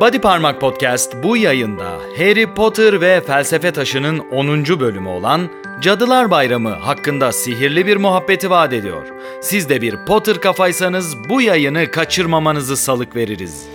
Body Parmak Podcast bu yayında Harry Potter ve Felsefe Taşı'nın 10. bölümü olan Cadılar Bayramı hakkında sihirli bir muhabbeti vaat ediyor. Siz de bir Potter kafaysanız bu yayını kaçırmamanızı salık veririz.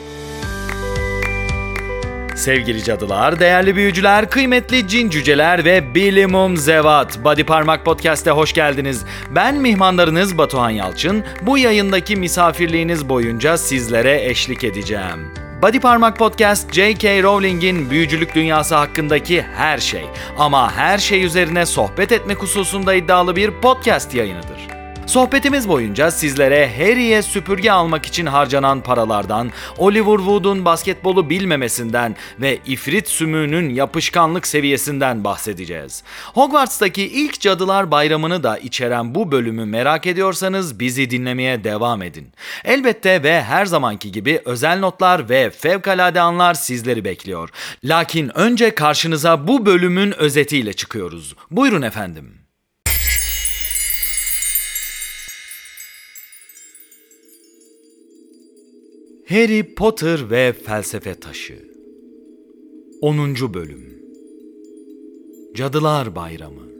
Sevgili cadılar, değerli büyücüler, kıymetli cin cüceler ve bilimum zevat. Body Parmak Podcast'e hoş geldiniz. Ben mihmanlarınız Batuhan Yalçın. Bu yayındaki misafirliğiniz boyunca sizlere eşlik edeceğim. Body Parmak Podcast, J.K. Rowling'in büyücülük dünyası hakkındaki her şey ama her şey üzerine sohbet etmek hususunda iddialı bir podcast yayınıdır. Sohbetimiz boyunca sizlere Harry'e süpürge almak için harcanan paralardan, Oliver Wood'un basketbolu bilmemesinden ve ifrit sümüğünün yapışkanlık seviyesinden bahsedeceğiz. Hogwarts'taki ilk Cadılar Bayramı'nı da içeren bu bölümü merak ediyorsanız bizi dinlemeye devam edin. Elbette ve her zamanki gibi özel notlar ve fevkalade anlar sizleri bekliyor. Lakin önce karşınıza bu bölümün özetiyle çıkıyoruz. Buyurun efendim. Harry Potter ve Felsefe Taşı 10. Bölüm Cadılar Bayramı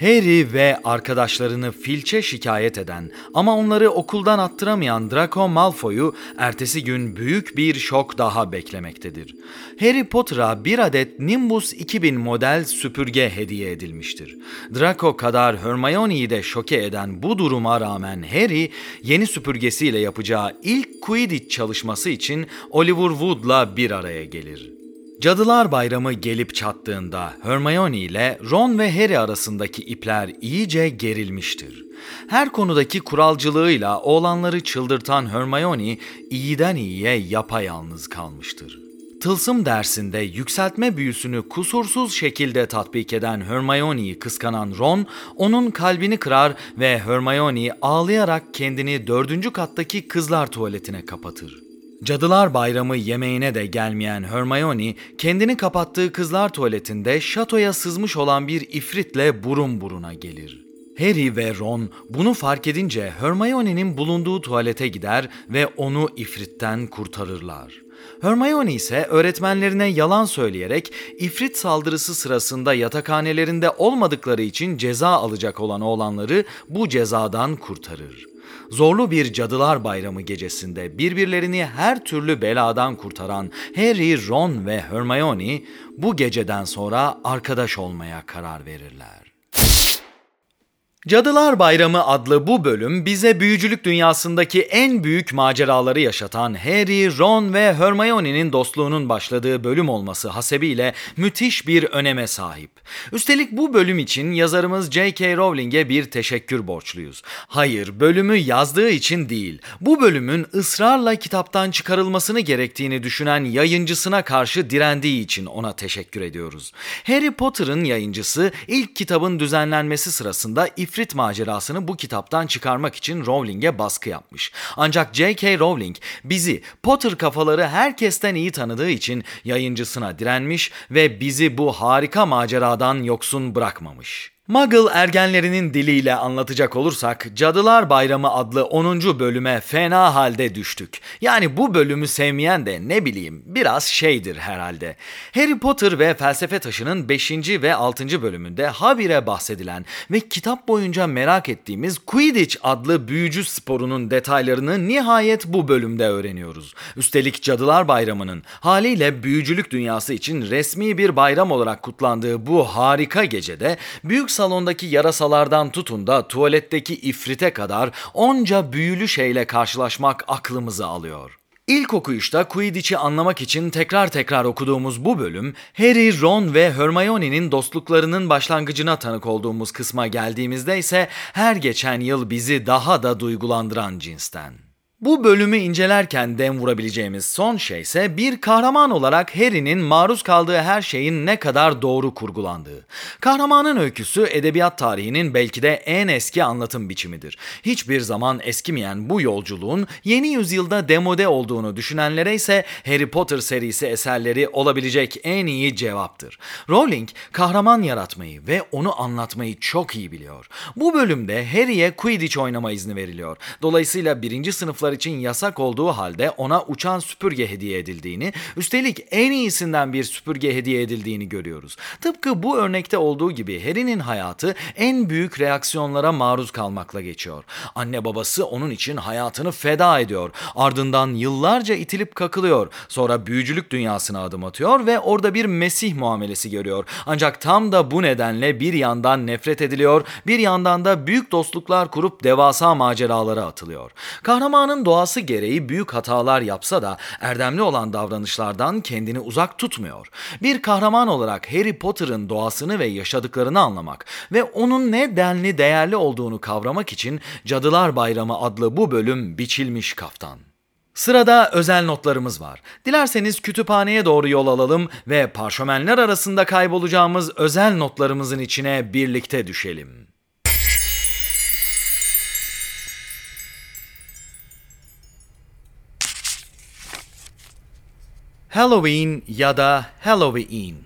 Harry ve arkadaşlarını Filch'e şikayet eden ama onları okuldan attıramayan Draco Malfoy'u ertesi gün büyük bir şok daha beklemektedir. Harry Potter'a bir adet Nimbus 2000 model süpürge hediye edilmiştir. Draco kadar Hermione'yi de şoke eden bu duruma rağmen Harry yeni süpürgesiyle yapacağı ilk Quidditch çalışması için Oliver Wood'la bir araya gelir. Cadılar Bayramı gelip çattığında Hermione ile Ron ve Harry arasındaki ipler iyice gerilmiştir. Her konudaki kuralcılığıyla oğlanları çıldırtan Hermione iyiden iyiye yapayalnız kalmıştır. Tılsım dersinde yükseltme büyüsünü kusursuz şekilde tatbik eden Hermione'yi kıskanan Ron, onun kalbini kırar ve Hermione ağlayarak kendini dördüncü kattaki kızlar tuvaletine kapatır. Cadılar Bayramı yemeğine de gelmeyen Hermione, kendini kapattığı kızlar tuvaletinde şatoya sızmış olan bir ifritle burun buruna gelir. Harry ve Ron bunu fark edince Hermione'nin bulunduğu tuvalete gider ve onu ifritten kurtarırlar. Hermione ise öğretmenlerine yalan söyleyerek ifrit saldırısı sırasında yatakhanelerinde olmadıkları için ceza alacak olan oğlanları bu cezadan kurtarır. Zorlu bir Cadılar Bayramı gecesinde birbirlerini her türlü beladan kurtaran Harry, Ron ve Hermione bu geceden sonra arkadaş olmaya karar verirler. Cadılar Bayramı adlı bu bölüm bize büyücülük dünyasındaki en büyük maceraları yaşatan Harry, Ron ve Hermione'nin dostluğunun başladığı bölüm olması hasebiyle müthiş bir öneme sahip. Üstelik bu bölüm için yazarımız J.K. Rowling'e bir teşekkür borçluyuz. Hayır, bölümü yazdığı için değil. Bu bölümün ısrarla kitaptan çıkarılmasını gerektiğini düşünen yayıncısına karşı direndiği için ona teşekkür ediyoruz. Harry Potter'ın yayıncısı ilk kitabın düzenlenmesi sırasında ifrit macerasını bu kitaptan çıkarmak için Rowling'e baskı yapmış. Ancak J.K. Rowling bizi Potter kafaları herkesten iyi tanıdığı için yayıncısına direnmiş ve bizi bu harika maceradan yoksun bırakmamış. Muggle ergenlerinin diliyle anlatacak olursak Cadılar Bayramı adlı 10. bölüme fena halde düştük. Yani bu bölümü sevmeyen de ne bileyim biraz şeydir herhalde. Harry Potter ve Felsefe Taşı'nın 5. ve 6. bölümünde habire bahsedilen ve kitap boyunca merak ettiğimiz Quidditch adlı büyücü sporunun detaylarını nihayet bu bölümde öğreniyoruz. Üstelik Cadılar Bayramı'nın haliyle büyücülük dünyası için resmi bir bayram olarak kutlandığı bu harika gecede büyük salondaki yarasalardan tutun da tuvaletteki ifrite kadar onca büyülü şeyle karşılaşmak aklımızı alıyor. İlk okuyuşta Quidditch'i anlamak için tekrar tekrar okuduğumuz bu bölüm, Harry, Ron ve Hermione'nin dostluklarının başlangıcına tanık olduğumuz kısma geldiğimizde ise her geçen yıl bizi daha da duygulandıran cinsten. Bu bölümü incelerken dem vurabileceğimiz son şey ise bir kahraman olarak Harry'nin maruz kaldığı her şeyin ne kadar doğru kurgulandığı. Kahramanın öyküsü edebiyat tarihinin belki de en eski anlatım biçimidir. Hiçbir zaman eskimeyen bu yolculuğun yeni yüzyılda demode olduğunu düşünenlere ise Harry Potter serisi eserleri olabilecek en iyi cevaptır. Rowling kahraman yaratmayı ve onu anlatmayı çok iyi biliyor. Bu bölümde Harry'e Quidditch oynama izni veriliyor. Dolayısıyla birinci sınıflar için yasak olduğu halde ona uçan süpürge hediye edildiğini, üstelik en iyisinden bir süpürge hediye edildiğini görüyoruz. Tıpkı bu örnekte olduğu gibi Harry'nin hayatı en büyük reaksiyonlara maruz kalmakla geçiyor. Anne babası onun için hayatını feda ediyor. Ardından yıllarca itilip kakılıyor. Sonra büyücülük dünyasına adım atıyor ve orada bir Mesih muamelesi görüyor. Ancak tam da bu nedenle bir yandan nefret ediliyor, bir yandan da büyük dostluklar kurup devasa maceralara atılıyor. Kahramanın doğası gereği büyük hatalar yapsa da erdemli olan davranışlardan kendini uzak tutmuyor. Bir kahraman olarak Harry Potter'ın doğasını ve yaşadıklarını anlamak ve onun ne denli değerli olduğunu kavramak için Cadılar Bayramı adlı bu bölüm biçilmiş kaftan. Sırada özel notlarımız var. Dilerseniz kütüphaneye doğru yol alalım ve parşömenler arasında kaybolacağımız özel notlarımızın içine birlikte düşelim. Halloween ya da Halloween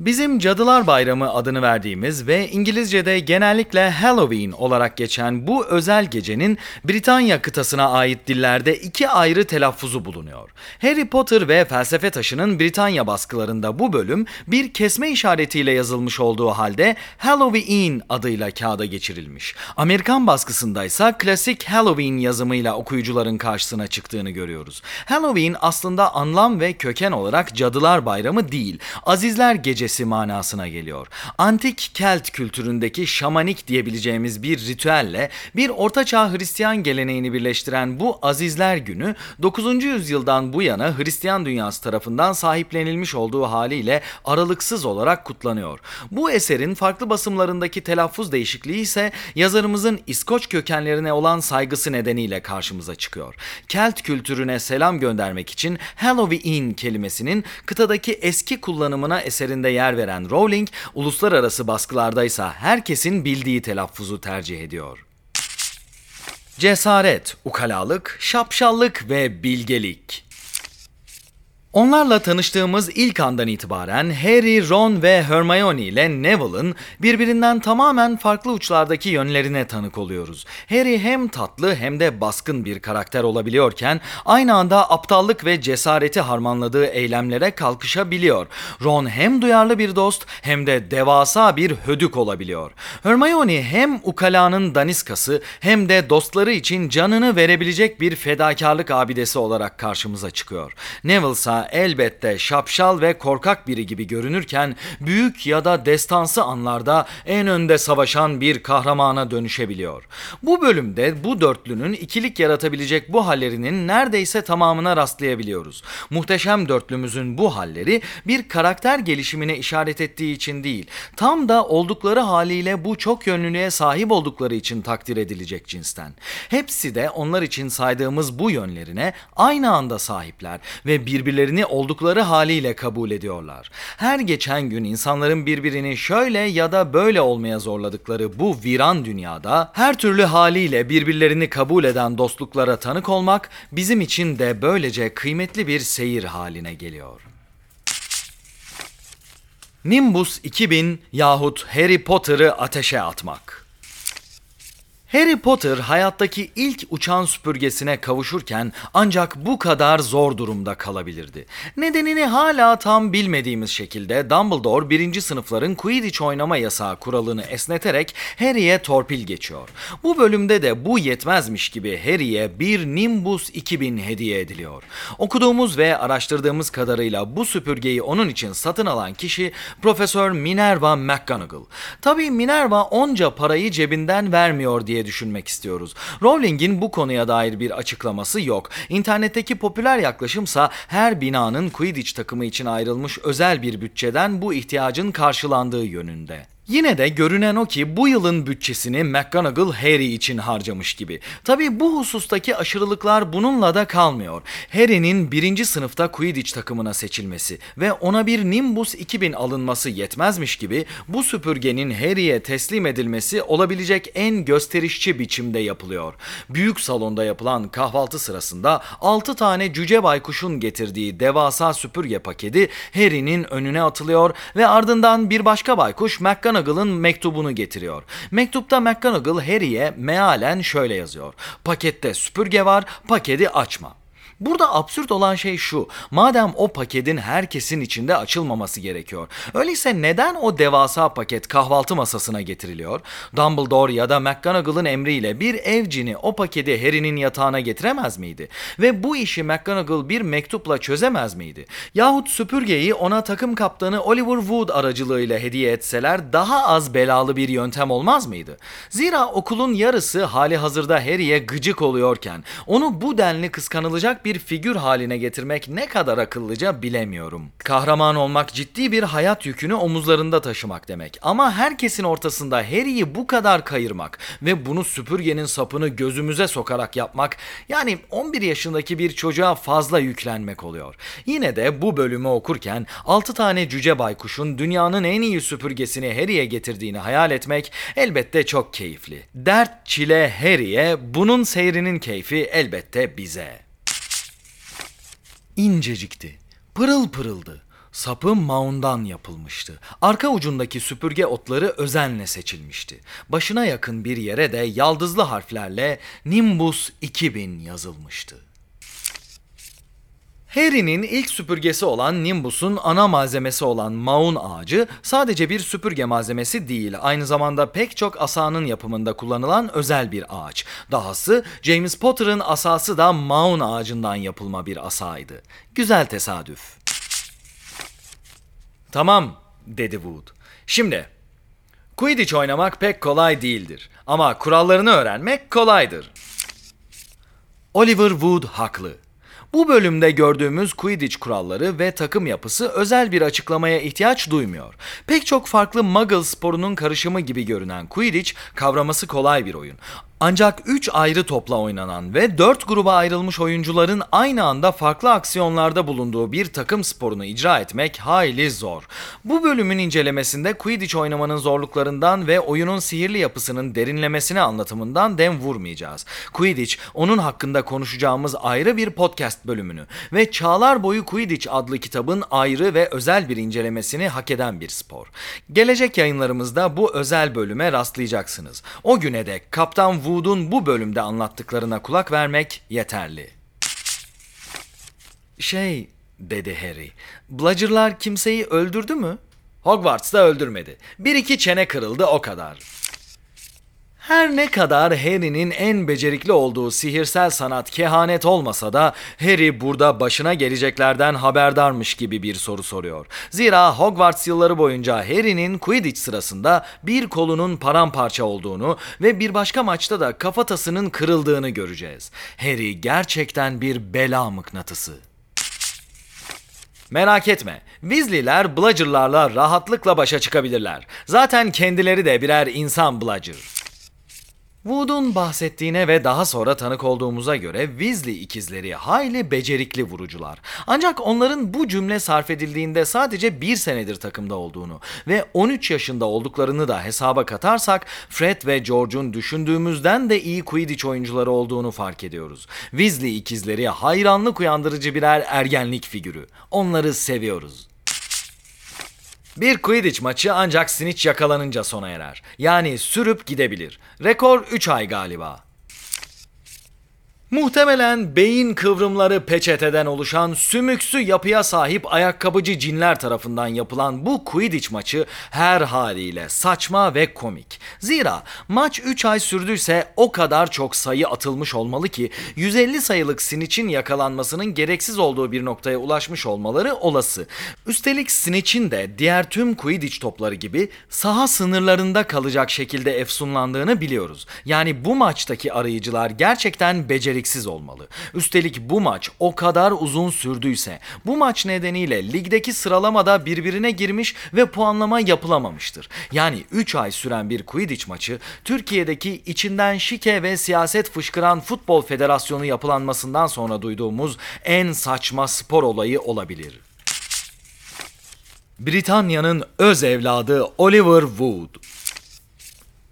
Bizim Cadılar Bayramı adını verdiğimiz ve İngilizce'de genellikle Halloween olarak geçen bu özel gecenin Britanya kıtasına ait dillerde iki ayrı telaffuzu bulunuyor. Harry Potter ve Felsefe Taşı'nın Britanya baskılarında bu bölüm bir kesme işaretiyle yazılmış olduğu halde Halloween adıyla kağıda geçirilmiş. Amerikan baskısında ise klasik Halloween yazımıyla okuyucuların karşısına çıktığını görüyoruz. Halloween aslında anlam ve köken olarak Cadılar Bayramı değil, Azizler Gecesi gecesi manasına geliyor. Antik Kelt kültüründeki şamanik diyebileceğimiz bir ritüelle bir ortaçağ Hristiyan geleneğini birleştiren bu Azizler Günü 9. yüzyıldan bu yana Hristiyan dünyası tarafından sahiplenilmiş olduğu haliyle aralıksız olarak kutlanıyor. Bu eserin farklı basımlarındaki telaffuz değişikliği ise yazarımızın İskoç kökenlerine olan saygısı nedeniyle karşımıza çıkıyor. Kelt kültürüne selam göndermek için Halloween kelimesinin kıtadaki eski kullanımına eserinde yer veren Rowling, uluslararası baskılardaysa herkesin bildiği telaffuzu tercih ediyor. Cesaret, ukalalık, şapşallık ve bilgelik. Onlarla tanıştığımız ilk andan itibaren Harry, Ron ve Hermione ile Neville'ın birbirinden tamamen farklı uçlardaki yönlerine tanık oluyoruz. Harry hem tatlı hem de baskın bir karakter olabiliyorken aynı anda aptallık ve cesareti harmanladığı eylemlere kalkışabiliyor. Ron hem duyarlı bir dost hem de devasa bir hödük olabiliyor. Hermione hem ukalanın daniskası hem de dostları için canını verebilecek bir fedakarlık abidesi olarak karşımıza çıkıyor. Neville ise elbette şapşal ve korkak biri gibi görünürken büyük ya da destansı anlarda en önde savaşan bir kahramana dönüşebiliyor. Bu bölümde bu dörtlünün ikilik yaratabilecek bu hallerinin neredeyse tamamına rastlayabiliyoruz. Muhteşem dörtlümüzün bu halleri bir karakter gelişimine işaret ettiği için değil, tam da oldukları haliyle bu çok yönlülüğe sahip oldukları için takdir edilecek cinsten. Hepsi de onlar için saydığımız bu yönlerine aynı anda sahipler ve birbirlerini birbirini oldukları haliyle kabul ediyorlar. Her geçen gün insanların birbirini şöyle ya da böyle olmaya zorladıkları bu viran dünyada her türlü haliyle birbirlerini kabul eden dostluklara tanık olmak bizim için de böylece kıymetli bir seyir haline geliyor. Nimbus 2000 yahut Harry Potter'ı ateşe atmak. Harry Potter hayattaki ilk uçan süpürgesine kavuşurken ancak bu kadar zor durumda kalabilirdi. Nedenini hala tam bilmediğimiz şekilde Dumbledore birinci sınıfların Quidditch oynama yasağı kuralını esneterek Harry'e torpil geçiyor. Bu bölümde de bu yetmezmiş gibi Harry'e bir Nimbus 2000 hediye ediliyor. Okuduğumuz ve araştırdığımız kadarıyla bu süpürgeyi onun için satın alan kişi Profesör Minerva McGonagall. Tabii Minerva onca parayı cebinden vermiyor diye düşünmek istiyoruz. Rowling'in bu konuya dair bir açıklaması yok. İnternetteki popüler yaklaşımsa her binanın Quidditch takımı için ayrılmış özel bir bütçeden bu ihtiyacın karşılandığı yönünde. Yine de görünen o ki bu yılın bütçesini McGonagall Harry için harcamış gibi. Tabi bu husustaki aşırılıklar bununla da kalmıyor. Harry'nin birinci sınıfta Quidditch takımına seçilmesi ve ona bir Nimbus 2000 alınması yetmezmiş gibi bu süpürgenin Harry'e teslim edilmesi olabilecek en gösterişçi biçimde yapılıyor. Büyük salonda yapılan kahvaltı sırasında 6 tane cüce baykuşun getirdiği devasa süpürge paketi Harry'nin önüne atılıyor ve ardından bir başka baykuş McGonagall McGonagall'ın mektubunu getiriyor. Mektupta McGonagall Harry'e mealen şöyle yazıyor. Pakette süpürge var, paketi açma. Burada absürt olan şey şu. Madem o paketin herkesin içinde açılmaması gerekiyor. Öyleyse neden o devasa paket kahvaltı masasına getiriliyor? Dumbledore ya da McGonagall'ın emriyle bir evcini o paketi Harry'nin yatağına getiremez miydi? Ve bu işi McGonagall bir mektupla çözemez miydi? Yahut süpürgeyi ona takım kaptanı Oliver Wood aracılığıyla hediye etseler daha az belalı bir yöntem olmaz mıydı? Zira okulun yarısı hali hazırda Harry'e gıcık oluyorken onu bu denli kıskanılacak bir figür haline getirmek ne kadar akıllıca bilemiyorum. Kahraman olmak ciddi bir hayat yükünü omuzlarında taşımak demek. Ama herkesin ortasında Harry'i bu kadar kayırmak ve bunu süpürgenin sapını gözümüze sokarak yapmak yani 11 yaşındaki bir çocuğa fazla yüklenmek oluyor. Yine de bu bölümü okurken 6 tane cüce baykuşun dünyanın en iyi süpürgesini Harry'e getirdiğini hayal etmek elbette çok keyifli. Dert çile Harry'e, bunun seyrinin keyfi elbette bize incecikti. Pırıl pırıldı. Sapı maundan yapılmıştı. Arka ucundaki süpürge otları özenle seçilmişti. Başına yakın bir yere de yaldızlı harflerle Nimbus 2000 yazılmıştı. Harry'nin ilk süpürgesi olan Nimbus'un ana malzemesi olan maun ağacı sadece bir süpürge malzemesi değil, aynı zamanda pek çok asanın yapımında kullanılan özel bir ağaç. Dahası James Potter'ın asası da maun ağacından yapılma bir asaydı. Güzel tesadüf. Tamam, dedi Wood. Şimdi, Quidditch oynamak pek kolay değildir ama kurallarını öğrenmek kolaydır. Oliver Wood haklı. Bu bölümde gördüğümüz Quidditch kuralları ve takım yapısı özel bir açıklamaya ihtiyaç duymuyor. Pek çok farklı Muggle sporunun karışımı gibi görünen Quidditch kavraması kolay bir oyun. Ancak 3 ayrı topla oynanan ve 4 gruba ayrılmış oyuncuların aynı anda farklı aksiyonlarda bulunduğu bir takım sporunu icra etmek hayli zor. Bu bölümün incelemesinde Quidditch oynamanın zorluklarından ve oyunun sihirli yapısının derinlemesine anlatımından dem vurmayacağız. Quidditch, onun hakkında konuşacağımız ayrı bir podcast bölümünü ve Çağlar Boyu Quidditch adlı kitabın ayrı ve özel bir incelemesini hak eden bir spor. Gelecek yayınlarımızda bu özel bölüme rastlayacaksınız. O güne dek Kaptan Wood'un bu bölümde anlattıklarına kulak vermek yeterli. Şey, dedi Harry, Bludger'lar kimseyi öldürdü mü? Hogwarts'ta öldürmedi. Bir iki çene kırıldı o kadar. Her ne kadar Harry'nin en becerikli olduğu sihirsel sanat kehanet olmasa da Harry burada başına geleceklerden haberdarmış gibi bir soru soruyor. Zira Hogwarts yılları boyunca Harry'nin Quidditch sırasında bir kolunun paramparça olduğunu ve bir başka maçta da kafatasının kırıldığını göreceğiz. Harry gerçekten bir bela mıknatısı. Merak etme, Weasley'ler Bludger'larla rahatlıkla başa çıkabilirler. Zaten kendileri de birer insan Bludger. Wood'un bahsettiğine ve daha sonra tanık olduğumuza göre Weasley ikizleri hayli becerikli vurucular. Ancak onların bu cümle sarf edildiğinde sadece bir senedir takımda olduğunu ve 13 yaşında olduklarını da hesaba katarsak Fred ve George'un düşündüğümüzden de iyi Quidditch oyuncuları olduğunu fark ediyoruz. Weasley ikizleri hayranlık uyandırıcı birer ergenlik figürü. Onları seviyoruz. Bir Quidditch maçı ancak Snitch yakalanınca sona erer. Yani sürüp gidebilir. Rekor 3 ay galiba. Muhtemelen beyin kıvrımları peçeteden oluşan sümüksü yapıya sahip ayakkabıcı cinler tarafından yapılan bu Quidditch maçı her haliyle saçma ve komik. Zira maç 3 ay sürdüyse o kadar çok sayı atılmış olmalı ki 150 sayılık Snitch'in yakalanmasının gereksiz olduğu bir noktaya ulaşmış olmaları olası. Üstelik Snitch'in de diğer tüm Quidditch topları gibi saha sınırlarında kalacak şekilde efsunlandığını biliyoruz. Yani bu maçtaki arayıcılar gerçekten beceriksiz beceriksiz olmalı. Üstelik bu maç o kadar uzun sürdüyse bu maç nedeniyle ligdeki sıralamada birbirine girmiş ve puanlama yapılamamıştır. Yani 3 ay süren bir Quidditch maçı Türkiye'deki içinden şike ve siyaset fışkıran Futbol Federasyonu yapılanmasından sonra duyduğumuz en saçma spor olayı olabilir. Britanya'nın öz evladı Oliver Wood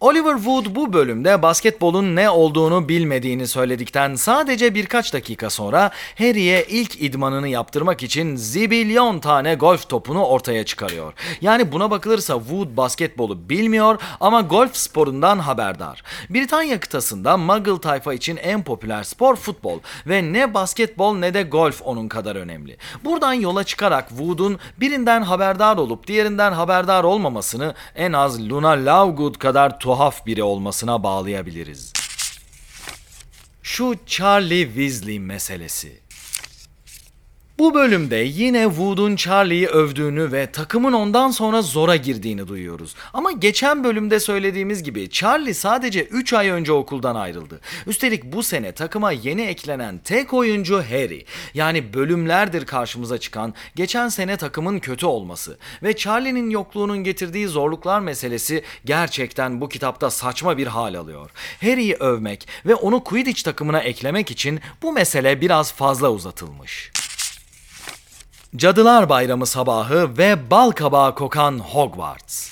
Oliver Wood bu bölümde basketbolun ne olduğunu bilmediğini söyledikten sadece birkaç dakika sonra Harry'e ilk idmanını yaptırmak için zibilyon tane golf topunu ortaya çıkarıyor. Yani buna bakılırsa Wood basketbolu bilmiyor ama golf sporundan haberdar. Britanya kıtasında Muggle tayfa için en popüler spor futbol ve ne basketbol ne de golf onun kadar önemli. Buradan yola çıkarak Wood'un birinden haberdar olup diğerinden haberdar olmamasını en az Luna Lovegood kadar tuhaf biri olmasına bağlayabiliriz. Şu Charlie Weasley meselesi. Bu bölümde yine Wood'un Charlie'yi övdüğünü ve takımın ondan sonra zora girdiğini duyuyoruz. Ama geçen bölümde söylediğimiz gibi Charlie sadece 3 ay önce okuldan ayrıldı. Üstelik bu sene takıma yeni eklenen tek oyuncu Harry. Yani bölümlerdir karşımıza çıkan geçen sene takımın kötü olması ve Charlie'nin yokluğunun getirdiği zorluklar meselesi gerçekten bu kitapta saçma bir hal alıyor. Harry'i övmek ve onu Quidditch takımına eklemek için bu mesele biraz fazla uzatılmış. Cadılar Bayramı sabahı ve bal kabağı kokan Hogwarts.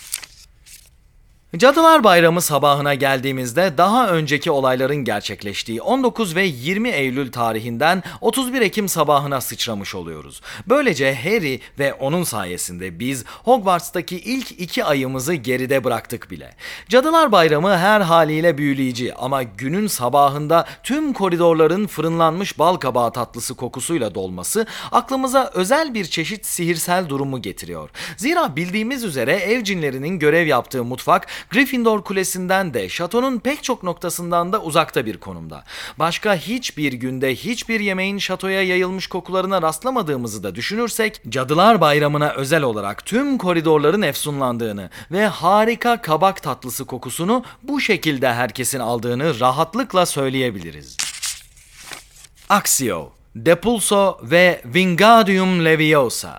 Cadılar Bayramı sabahına geldiğimizde daha önceki olayların gerçekleştiği 19 ve 20 Eylül tarihinden 31 Ekim sabahına sıçramış oluyoruz. Böylece Harry ve onun sayesinde biz Hogwarts'taki ilk iki ayımızı geride bıraktık bile. Cadılar Bayramı her haliyle büyüleyici ama günün sabahında tüm koridorların fırınlanmış bal kabağı tatlısı kokusuyla dolması aklımıza özel bir çeşit sihirsel durumu getiriyor. Zira bildiğimiz üzere ev cinlerinin görev yaptığı mutfak Gryffindor Kulesi'nden de şatonun pek çok noktasından da uzakta bir konumda. Başka hiçbir günde hiçbir yemeğin şatoya yayılmış kokularına rastlamadığımızı da düşünürsek Cadılar Bayramı'na özel olarak tüm koridorların efsunlandığını ve harika kabak tatlısı kokusunu bu şekilde herkesin aldığını rahatlıkla söyleyebiliriz. Axio, Depulso ve Wingardium Leviosa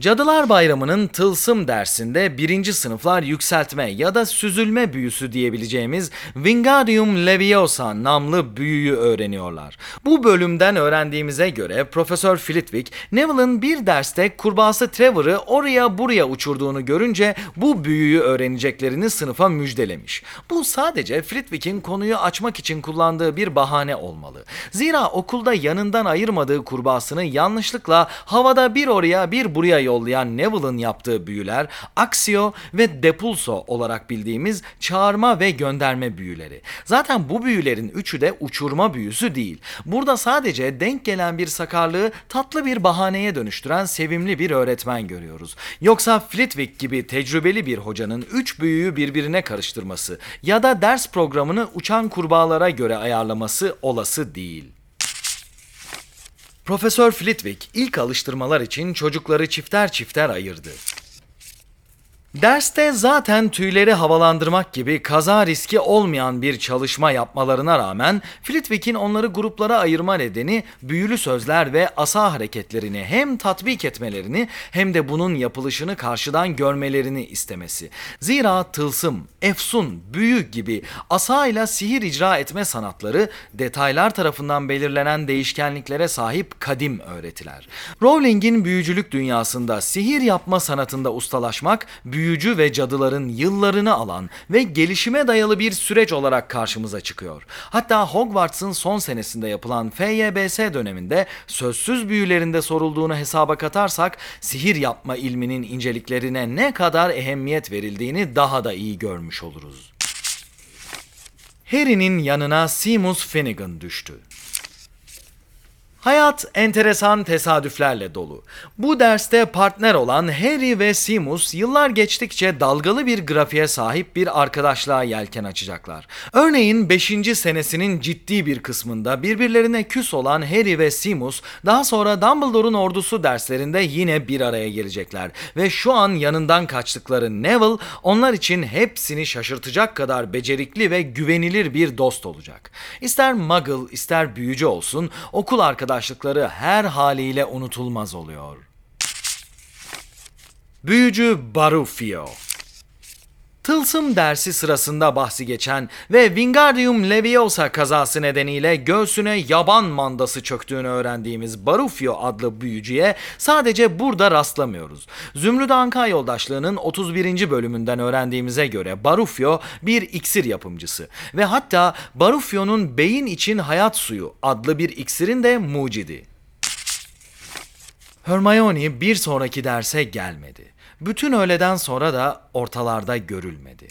Cadılar Bayramı'nın tılsım dersinde birinci sınıflar yükseltme ya da süzülme büyüsü diyebileceğimiz Wingardium Leviosa namlı büyüyü öğreniyorlar. Bu bölümden öğrendiğimize göre Profesör Flitwick, Neville'ın bir derste kurbağası Trevor'ı oraya buraya uçurduğunu görünce bu büyüyü öğreneceklerini sınıfa müjdelemiş. Bu sadece Flitwick'in konuyu açmak için kullandığı bir bahane olmalı. Zira okulda yanından ayırmadığı kurbağasını yanlışlıkla havada bir oraya bir buraya yollayan Neville'ın yaptığı büyüler Axio ve Depulso olarak bildiğimiz çağırma ve gönderme büyüleri. Zaten bu büyülerin üçü de uçurma büyüsü değil. Burada sadece denk gelen bir sakarlığı tatlı bir bahaneye dönüştüren sevimli bir öğretmen görüyoruz. Yoksa Flitwick gibi tecrübeli bir hocanın üç büyüyü birbirine karıştırması ya da ders programını uçan kurbağalara göre ayarlaması olası değil. Profesör Flitwick ilk alıştırmalar için çocukları çifter çifter ayırdı. Derste zaten tüyleri havalandırmak gibi kaza riski olmayan bir çalışma yapmalarına rağmen Flitwick'in onları gruplara ayırma nedeni büyülü sözler ve asa hareketlerini hem tatbik etmelerini hem de bunun yapılışını karşıdan görmelerini istemesi. Zira tılsım, efsun, büyü gibi asa ile sihir icra etme sanatları detaylar tarafından belirlenen değişkenliklere sahip kadim öğretiler. Rowling'in büyücülük dünyasında sihir yapma sanatında ustalaşmak büyü büyücü ve cadıların yıllarını alan ve gelişime dayalı bir süreç olarak karşımıza çıkıyor. Hatta Hogwarts'ın son senesinde yapılan FYBS döneminde sözsüz büyülerinde sorulduğunu hesaba katarsak sihir yapma ilminin inceliklerine ne kadar ehemmiyet verildiğini daha da iyi görmüş oluruz. Harry'nin yanına Seamus Finnegan düştü. Hayat enteresan tesadüflerle dolu. Bu derste partner olan Harry ve Seamus yıllar geçtikçe dalgalı bir grafiğe sahip bir arkadaşlığa yelken açacaklar. Örneğin 5. senesinin ciddi bir kısmında birbirlerine küs olan Harry ve Seamus daha sonra Dumbledore'un ordusu derslerinde yine bir araya gelecekler ve şu an yanından kaçtıkları Neville onlar için hepsini şaşırtacak kadar becerikli ve güvenilir bir dost olacak. İster Muggle ister büyücü olsun okul arkadaşları arkadaşlıkları her haliyle unutulmaz oluyor. Büyücü Barufio Tılsım dersi sırasında bahsi geçen ve Wingardium Leviosa kazası nedeniyle göğsüne yaban mandası çöktüğünü öğrendiğimiz Barufio adlı büyücüye sadece burada rastlamıyoruz. Zümrüt Anka yoldaşlığının 31. bölümünden öğrendiğimize göre Barufio bir iksir yapımcısı ve hatta Barufio'nun beyin için hayat suyu adlı bir iksirin de mucidi. Hermione bir sonraki derse gelmedi. Bütün öğleden sonra da ortalarda görülmedi.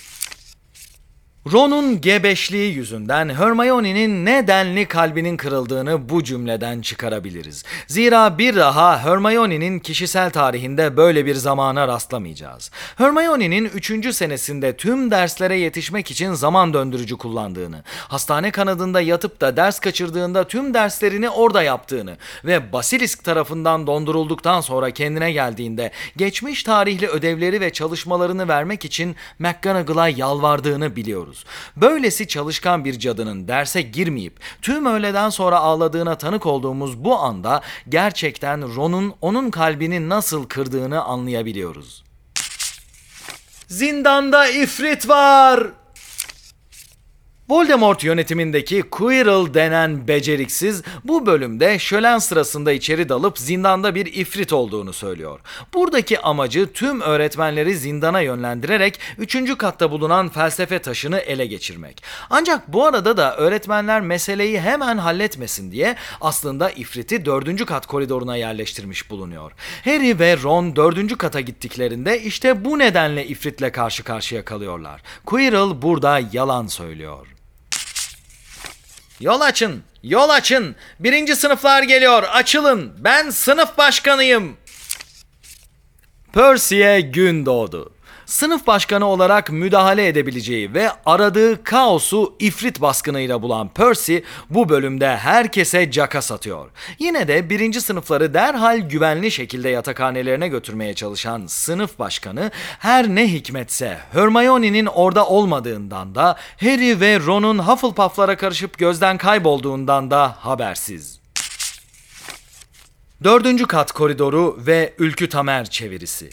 Ron'un gebeşliği yüzünden Hermione'nin nedenli kalbinin kırıldığını bu cümleden çıkarabiliriz. Zira bir daha Hermione'nin kişisel tarihinde böyle bir zamana rastlamayacağız. Hermione'nin 3. senesinde tüm derslere yetişmek için zaman döndürücü kullandığını, hastane kanadında yatıp da ders kaçırdığında tüm derslerini orada yaptığını ve Basilisk tarafından dondurulduktan sonra kendine geldiğinde geçmiş tarihli ödevleri ve çalışmalarını vermek için McGonagall'a yalvardığını biliyoruz. Böylesi çalışkan bir cadının derse girmeyip tüm öğleden sonra ağladığına tanık olduğumuz bu anda gerçekten Ron'un onun kalbini nasıl kırdığını anlayabiliyoruz. Zindanda ifrit var! Voldemort yönetimindeki Quirrell denen beceriksiz bu bölümde şölen sırasında içeri dalıp zindanda bir ifrit olduğunu söylüyor. Buradaki amacı tüm öğretmenleri zindana yönlendirerek 3. katta bulunan felsefe taşını ele geçirmek. Ancak bu arada da öğretmenler meseleyi hemen halletmesin diye aslında ifriti 4. kat koridoruna yerleştirmiş bulunuyor. Harry ve Ron 4. kata gittiklerinde işte bu nedenle ifritle karşı karşıya kalıyorlar. Quirrell burada yalan söylüyor. Yol açın, yol açın. Birinci sınıflar geliyor, açılın. Ben sınıf başkanıyım. Percy'e gün doğdu sınıf başkanı olarak müdahale edebileceği ve aradığı kaosu ifrit baskınıyla bulan Percy bu bölümde herkese caka satıyor. Yine de birinci sınıfları derhal güvenli şekilde yatakhanelerine götürmeye çalışan sınıf başkanı her ne hikmetse Hermione'nin orada olmadığından da Harry ve Ron'un Hufflepuff'lara karışıp gözden kaybolduğundan da habersiz. Dördüncü kat koridoru ve Ülkü Tamer çevirisi.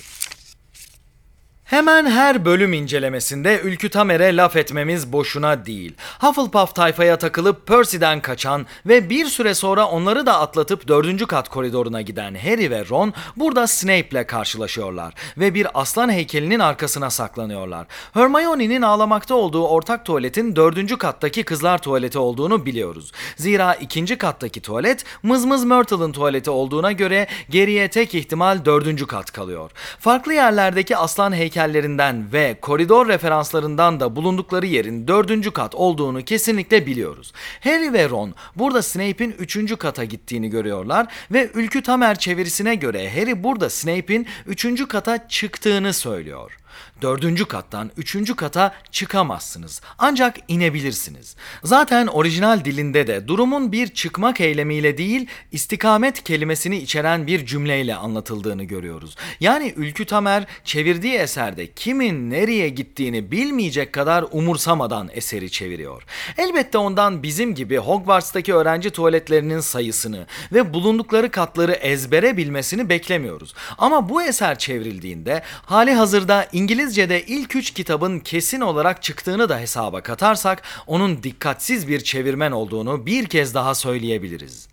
Hemen her bölüm incelemesinde Ülkü Tamer'e laf etmemiz boşuna değil. Hufflepuff tayfaya takılıp Percy'den kaçan ve bir süre sonra onları da atlatıp dördüncü kat koridoruna giden Harry ve Ron burada Snape ile karşılaşıyorlar ve bir aslan heykelinin arkasına saklanıyorlar. Hermione'nin ağlamakta olduğu ortak tuvaletin dördüncü kattaki kızlar tuvaleti olduğunu biliyoruz. Zira ikinci kattaki tuvalet Mızmız Myrtle'ın tuvaleti olduğuna göre geriye tek ihtimal dördüncü kat kalıyor. Farklı yerlerdeki aslan heykeli heykellerinden ve koridor referanslarından da bulundukları yerin dördüncü kat olduğunu kesinlikle biliyoruz. Harry ve Ron burada Snape'in üçüncü kata gittiğini görüyorlar ve Ülkü Tamer çevirisine göre Harry burada Snape'in üçüncü kata çıktığını söylüyor. Dördüncü kattan üçüncü kata çıkamazsınız. Ancak inebilirsiniz. Zaten orijinal dilinde de durumun bir çıkmak eylemiyle değil, istikamet kelimesini içeren bir cümleyle anlatıldığını görüyoruz. Yani Ülkü Tamer çevirdiği eserde kimin nereye gittiğini bilmeyecek kadar umursamadan eseri çeviriyor. Elbette ondan bizim gibi Hogwarts'taki öğrenci tuvaletlerinin sayısını ve bulundukları katları ezbere bilmesini beklemiyoruz. Ama bu eser çevrildiğinde hali hazırda İngiliz İngilizce'de ilk üç kitabın kesin olarak çıktığını da hesaba katarsak onun dikkatsiz bir çevirmen olduğunu bir kez daha söyleyebiliriz.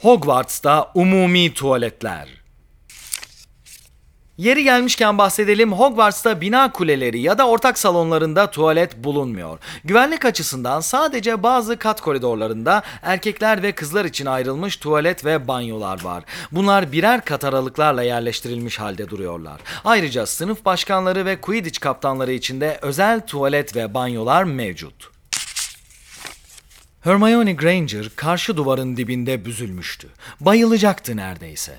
Hogwarts'ta umumi tuvaletler Yeri gelmişken bahsedelim Hogwarts'ta bina kuleleri ya da ortak salonlarında tuvalet bulunmuyor. Güvenlik açısından sadece bazı kat koridorlarında erkekler ve kızlar için ayrılmış tuvalet ve banyolar var. Bunlar birer kat aralıklarla yerleştirilmiş halde duruyorlar. Ayrıca sınıf başkanları ve Quidditch kaptanları için de özel tuvalet ve banyolar mevcut. Hermione Granger karşı duvarın dibinde büzülmüştü. Bayılacaktı neredeyse.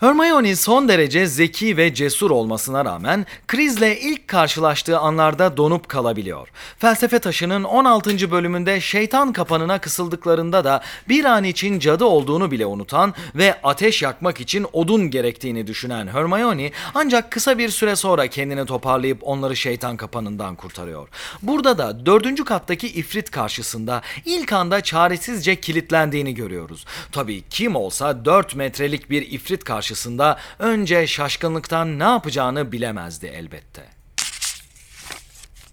Hermione son derece zeki ve cesur olmasına rağmen krizle ilk karşılaştığı anlarda donup kalabiliyor. Felsefe taşının 16. bölümünde şeytan kapanına kısıldıklarında da bir an için cadı olduğunu bile unutan ve ateş yakmak için odun gerektiğini düşünen Hermione ancak kısa bir süre sonra kendini toparlayıp onları şeytan kapanından kurtarıyor. Burada da dördüncü kattaki ifrit karşısında ilk anda çaresizce kilitlendiğini görüyoruz. Tabii kim olsa 4 metrelik bir ifrit karşısında karşısında önce şaşkınlıktan ne yapacağını bilemezdi elbette.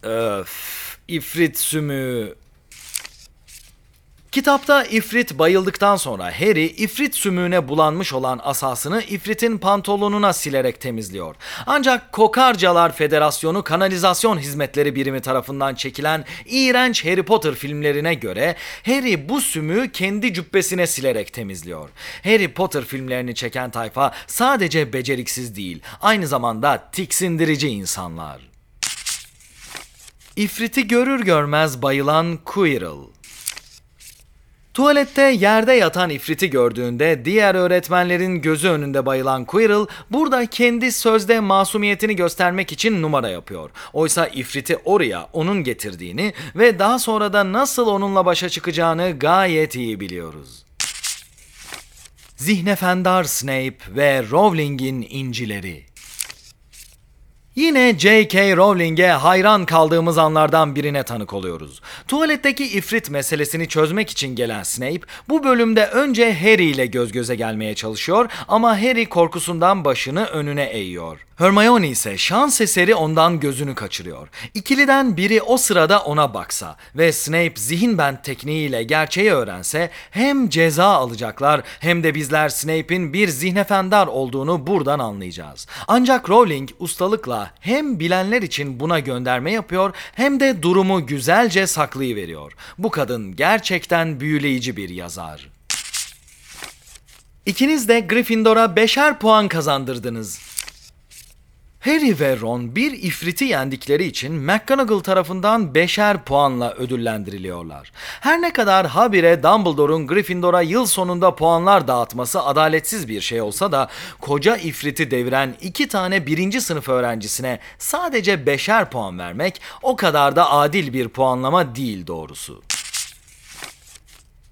Öf, ifrit sümüğü Kitapta İfrit bayıldıktan sonra Harry İfrit sümüğüne bulanmış olan asasını İfrit'in pantolonuna silerek temizliyor. Ancak Kokarcalar Federasyonu Kanalizasyon Hizmetleri Birimi tarafından çekilen iğrenç Harry Potter filmlerine göre Harry bu sümüğü kendi cübbesine silerek temizliyor. Harry Potter filmlerini çeken tayfa sadece beceriksiz değil, aynı zamanda tiksindirici insanlar. İfrit'i görür görmez bayılan Quirrell. Tuvalette yerde yatan ifriti gördüğünde diğer öğretmenlerin gözü önünde bayılan Quirrell burada kendi sözde masumiyetini göstermek için numara yapıyor. Oysa ifriti oraya onun getirdiğini ve daha sonra da nasıl onunla başa çıkacağını gayet iyi biliyoruz. Zihnefendar Snape ve Rowling'in incileri Yine J.K. Rowling'e hayran kaldığımız anlardan birine tanık oluyoruz. Tuvaletteki ifrit meselesini çözmek için gelen Snape bu bölümde önce Harry ile göz göze gelmeye çalışıyor ama Harry korkusundan başını önüne eğiyor. Hermione ise şans eseri ondan gözünü kaçırıyor. İkiliden biri o sırada ona baksa ve Snape zihin bent tekniğiyle gerçeği öğrense hem ceza alacaklar hem de bizler Snape'in bir zihnefendar olduğunu buradan anlayacağız. Ancak Rowling ustalıkla hem bilenler için buna gönderme yapıyor hem de durumu güzelce saklayıveriyor. Bu kadın gerçekten büyüleyici bir yazar. İkiniz de Gryffindor'a beşer puan kazandırdınız. Harry ve Ron bir ifriti yendikleri için McGonagall tarafından beşer puanla ödüllendiriliyorlar. Her ne kadar habire Dumbledore'un Gryffindor'a yıl sonunda puanlar dağıtması adaletsiz bir şey olsa da koca ifriti deviren iki tane birinci sınıf öğrencisine sadece beşer puan vermek o kadar da adil bir puanlama değil doğrusu.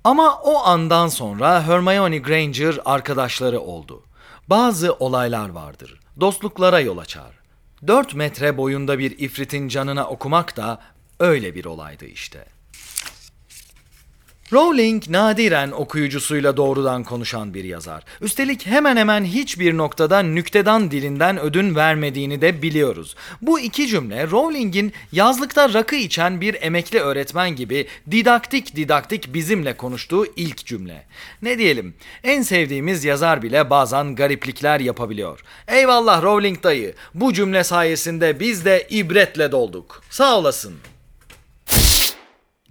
Ama o andan sonra Hermione Granger arkadaşları oldu. Bazı olaylar vardır dostluklara yol açar. 4 metre boyunda bir ifritin canına okumak da öyle bir olaydı işte. Rowling nadiren okuyucusuyla doğrudan konuşan bir yazar. Üstelik hemen hemen hiçbir noktada nüktedan dilinden ödün vermediğini de biliyoruz. Bu iki cümle Rowling'in yazlıkta rakı içen bir emekli öğretmen gibi didaktik didaktik bizimle konuştuğu ilk cümle. Ne diyelim en sevdiğimiz yazar bile bazen gariplikler yapabiliyor. Eyvallah Rowling dayı bu cümle sayesinde biz de ibretle dolduk. Sağ olasın.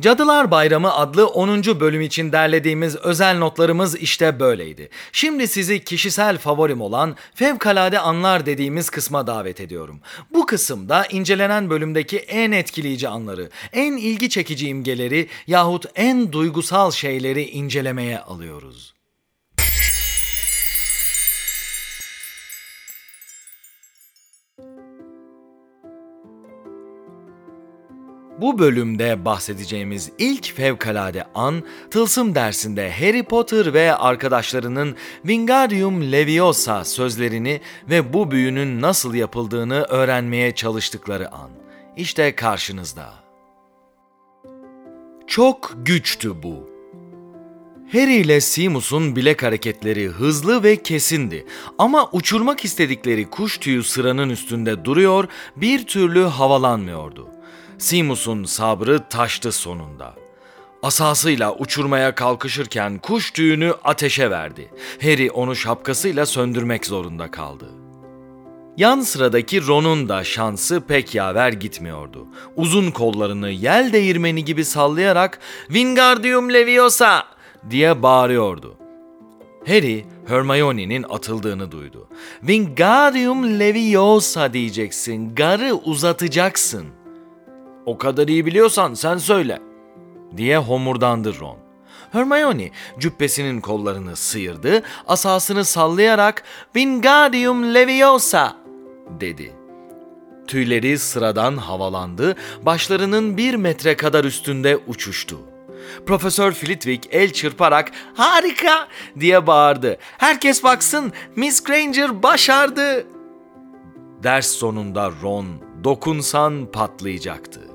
Cadılar Bayramı adlı 10. bölüm için derlediğimiz özel notlarımız işte böyleydi. Şimdi sizi kişisel favorim olan fevkalade anlar dediğimiz kısma davet ediyorum. Bu kısımda incelenen bölümdeki en etkileyici anları, en ilgi çekici imgeleri yahut en duygusal şeyleri incelemeye alıyoruz. Bu bölümde bahsedeceğimiz ilk fevkalade an, tılsım dersinde Harry Potter ve arkadaşlarının Wingardium Leviosa sözlerini ve bu büyünün nasıl yapıldığını öğrenmeye çalıştıkları an. İşte karşınızda. Çok güçtü bu. Harry ile Seamus'un bilek hareketleri hızlı ve kesindi ama uçurmak istedikleri kuş tüyü sıranın üstünde duruyor, bir türlü havalanmıyordu. Simus'un sabrı taştı sonunda. Asasıyla uçurmaya kalkışırken kuş tüyünü ateşe verdi. Harry onu şapkasıyla söndürmek zorunda kaldı. Yan sıradaki Ron'un da şansı pek yaver gitmiyordu. Uzun kollarını yel değirmeni gibi sallayarak Wingardium Leviosa diye bağırıyordu. Harry, Hermione'nin atıldığını duydu. Wingardium Leviosa diyeceksin, garı uzatacaksın.'' O kadar iyi biliyorsan sen söyle." diye homurdandı Ron. Hermione cübbesinin kollarını sıyırdı, asasını sallayarak Wingardium Leviosa dedi. Tüyleri sıradan havalandı, başlarının bir metre kadar üstünde uçuştu. Profesör Flitwick el çırparak harika diye bağırdı. Herkes baksın Miss Granger başardı. Ders sonunda Ron dokunsan patlayacaktı.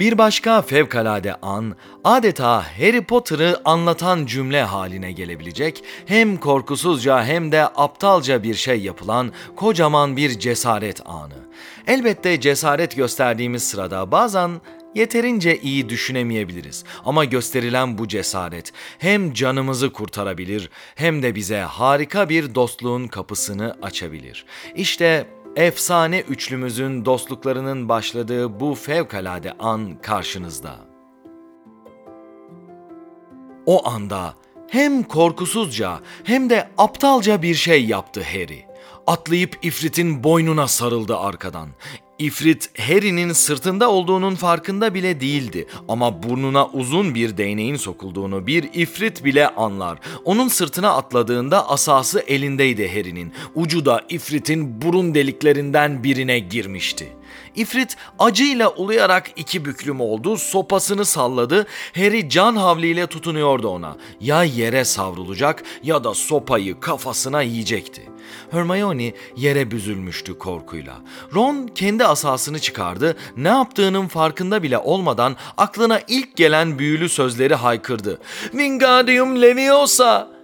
Bir başka fevkalade an, adeta Harry Potter'ı anlatan cümle haline gelebilecek, hem korkusuzca hem de aptalca bir şey yapılan kocaman bir cesaret anı. Elbette cesaret gösterdiğimiz sırada bazen yeterince iyi düşünemeyebiliriz. Ama gösterilen bu cesaret hem canımızı kurtarabilir hem de bize harika bir dostluğun kapısını açabilir. İşte efsane üçlümüzün dostluklarının başladığı bu fevkalade an karşınızda. O anda hem korkusuzca hem de aptalca bir şey yaptı Harry. Atlayıp ifritin boynuna sarıldı arkadan. İfrit Harry'nin sırtında olduğunun farkında bile değildi ama burnuna uzun bir değneğin sokulduğunu bir ifrit bile anlar. Onun sırtına atladığında asası elindeydi Harry'nin. Ucu da ifritin burun deliklerinden birine girmişti. İfrit acıyla uluyarak iki büklüm oldu, sopasını salladı. Harry can havliyle tutunuyordu ona. Ya yere savrulacak ya da sopayı kafasına yiyecekti. Hermione yere büzülmüştü korkuyla. Ron kendi asasını çıkardı, ne yaptığının farkında bile olmadan aklına ilk gelen büyülü sözleri haykırdı. Wingardium Leviosa!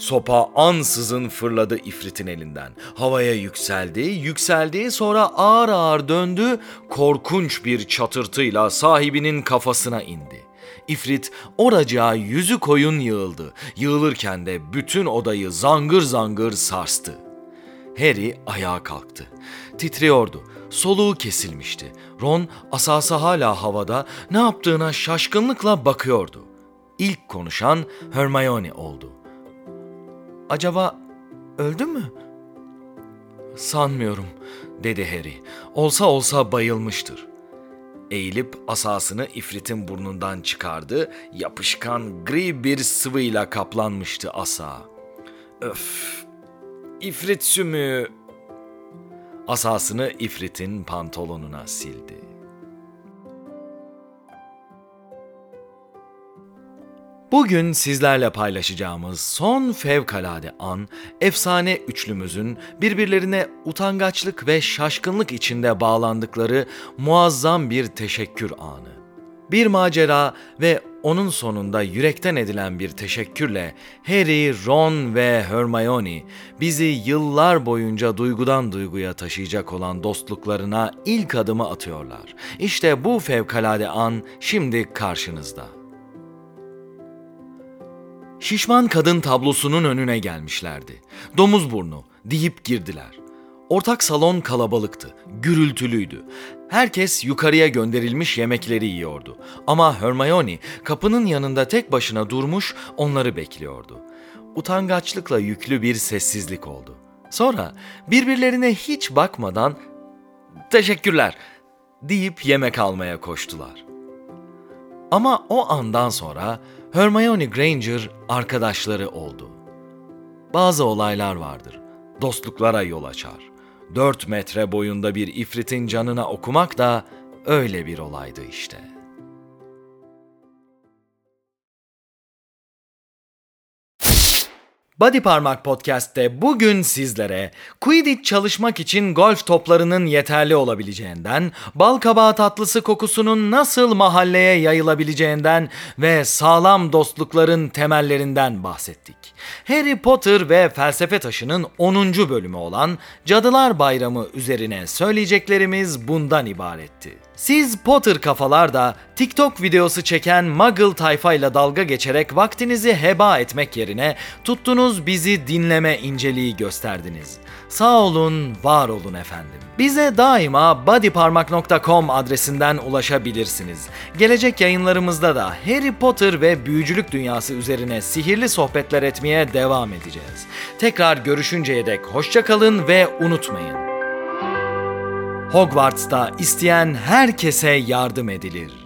Sopa ansızın fırladı ifritin elinden. Havaya yükseldi, yükseldi sonra ağır ağır döndü, korkunç bir çatırtıyla sahibinin kafasına indi. İfrit oracığa yüzü koyun yığıldı. Yığılırken de bütün odayı zangır zangır sarstı. Harry ayağa kalktı. Titriyordu. Soluğu kesilmişti. Ron asası hala havada ne yaptığına şaşkınlıkla bakıyordu. İlk konuşan Hermione oldu. Acaba öldü mü? Sanmıyorum, dedi Harry. Olsa olsa bayılmıştır. Eğilip asasını ifritin burnundan çıkardı. Yapışkan gri bir sıvıyla kaplanmıştı asa. Öf, ifrit sümüğü. Asasını ifritin pantolonuna sildi. Bugün sizlerle paylaşacağımız son fevkalade an, efsane üçlümüzün birbirlerine utangaçlık ve şaşkınlık içinde bağlandıkları muazzam bir teşekkür anı. Bir macera ve onun sonunda yürekten edilen bir teşekkürle Harry, Ron ve Hermione bizi yıllar boyunca duygudan duyguya taşıyacak olan dostluklarına ilk adımı atıyorlar. İşte bu fevkalade an şimdi karşınızda. Şişman kadın tablosunun önüne gelmişlerdi. Domuz burnu deyip girdiler. Ortak salon kalabalıktı, gürültülüydü. Herkes yukarıya gönderilmiş yemekleri yiyordu. Ama Hermione kapının yanında tek başına durmuş onları bekliyordu. Utangaçlıkla yüklü bir sessizlik oldu. Sonra birbirlerine hiç bakmadan "Teşekkürler." deyip yemek almaya koştular. Ama o andan sonra Hermione Granger arkadaşları oldu. Bazı olaylar vardır. Dostluklara yol açar. Dört metre boyunda bir ifritin canına okumak da öyle bir olaydı işte.'' Body Parmak Podcast'te bugün sizlere Quidditch çalışmak için golf toplarının yeterli olabileceğinden, bal kabağı tatlısı kokusunun nasıl mahalleye yayılabileceğinden ve sağlam dostlukların temellerinden bahsettik. Harry Potter ve Felsefe Taşı'nın 10. bölümü olan Cadılar Bayramı üzerine söyleyeceklerimiz bundan ibaretti. Siz Potter kafalar da TikTok videosu çeken Muggle tayfayla dalga geçerek vaktinizi heba etmek yerine tuttunuz bizi dinleme inceliği gösterdiniz. Sağ olun, var olun efendim. Bize daima bodyparmak.com adresinden ulaşabilirsiniz. Gelecek yayınlarımızda da Harry Potter ve büyücülük dünyası üzerine sihirli sohbetler etmeye devam edeceğiz. Tekrar görüşünceye dek hoşçakalın ve unutmayın. Hogwarts'ta isteyen herkese yardım edilir.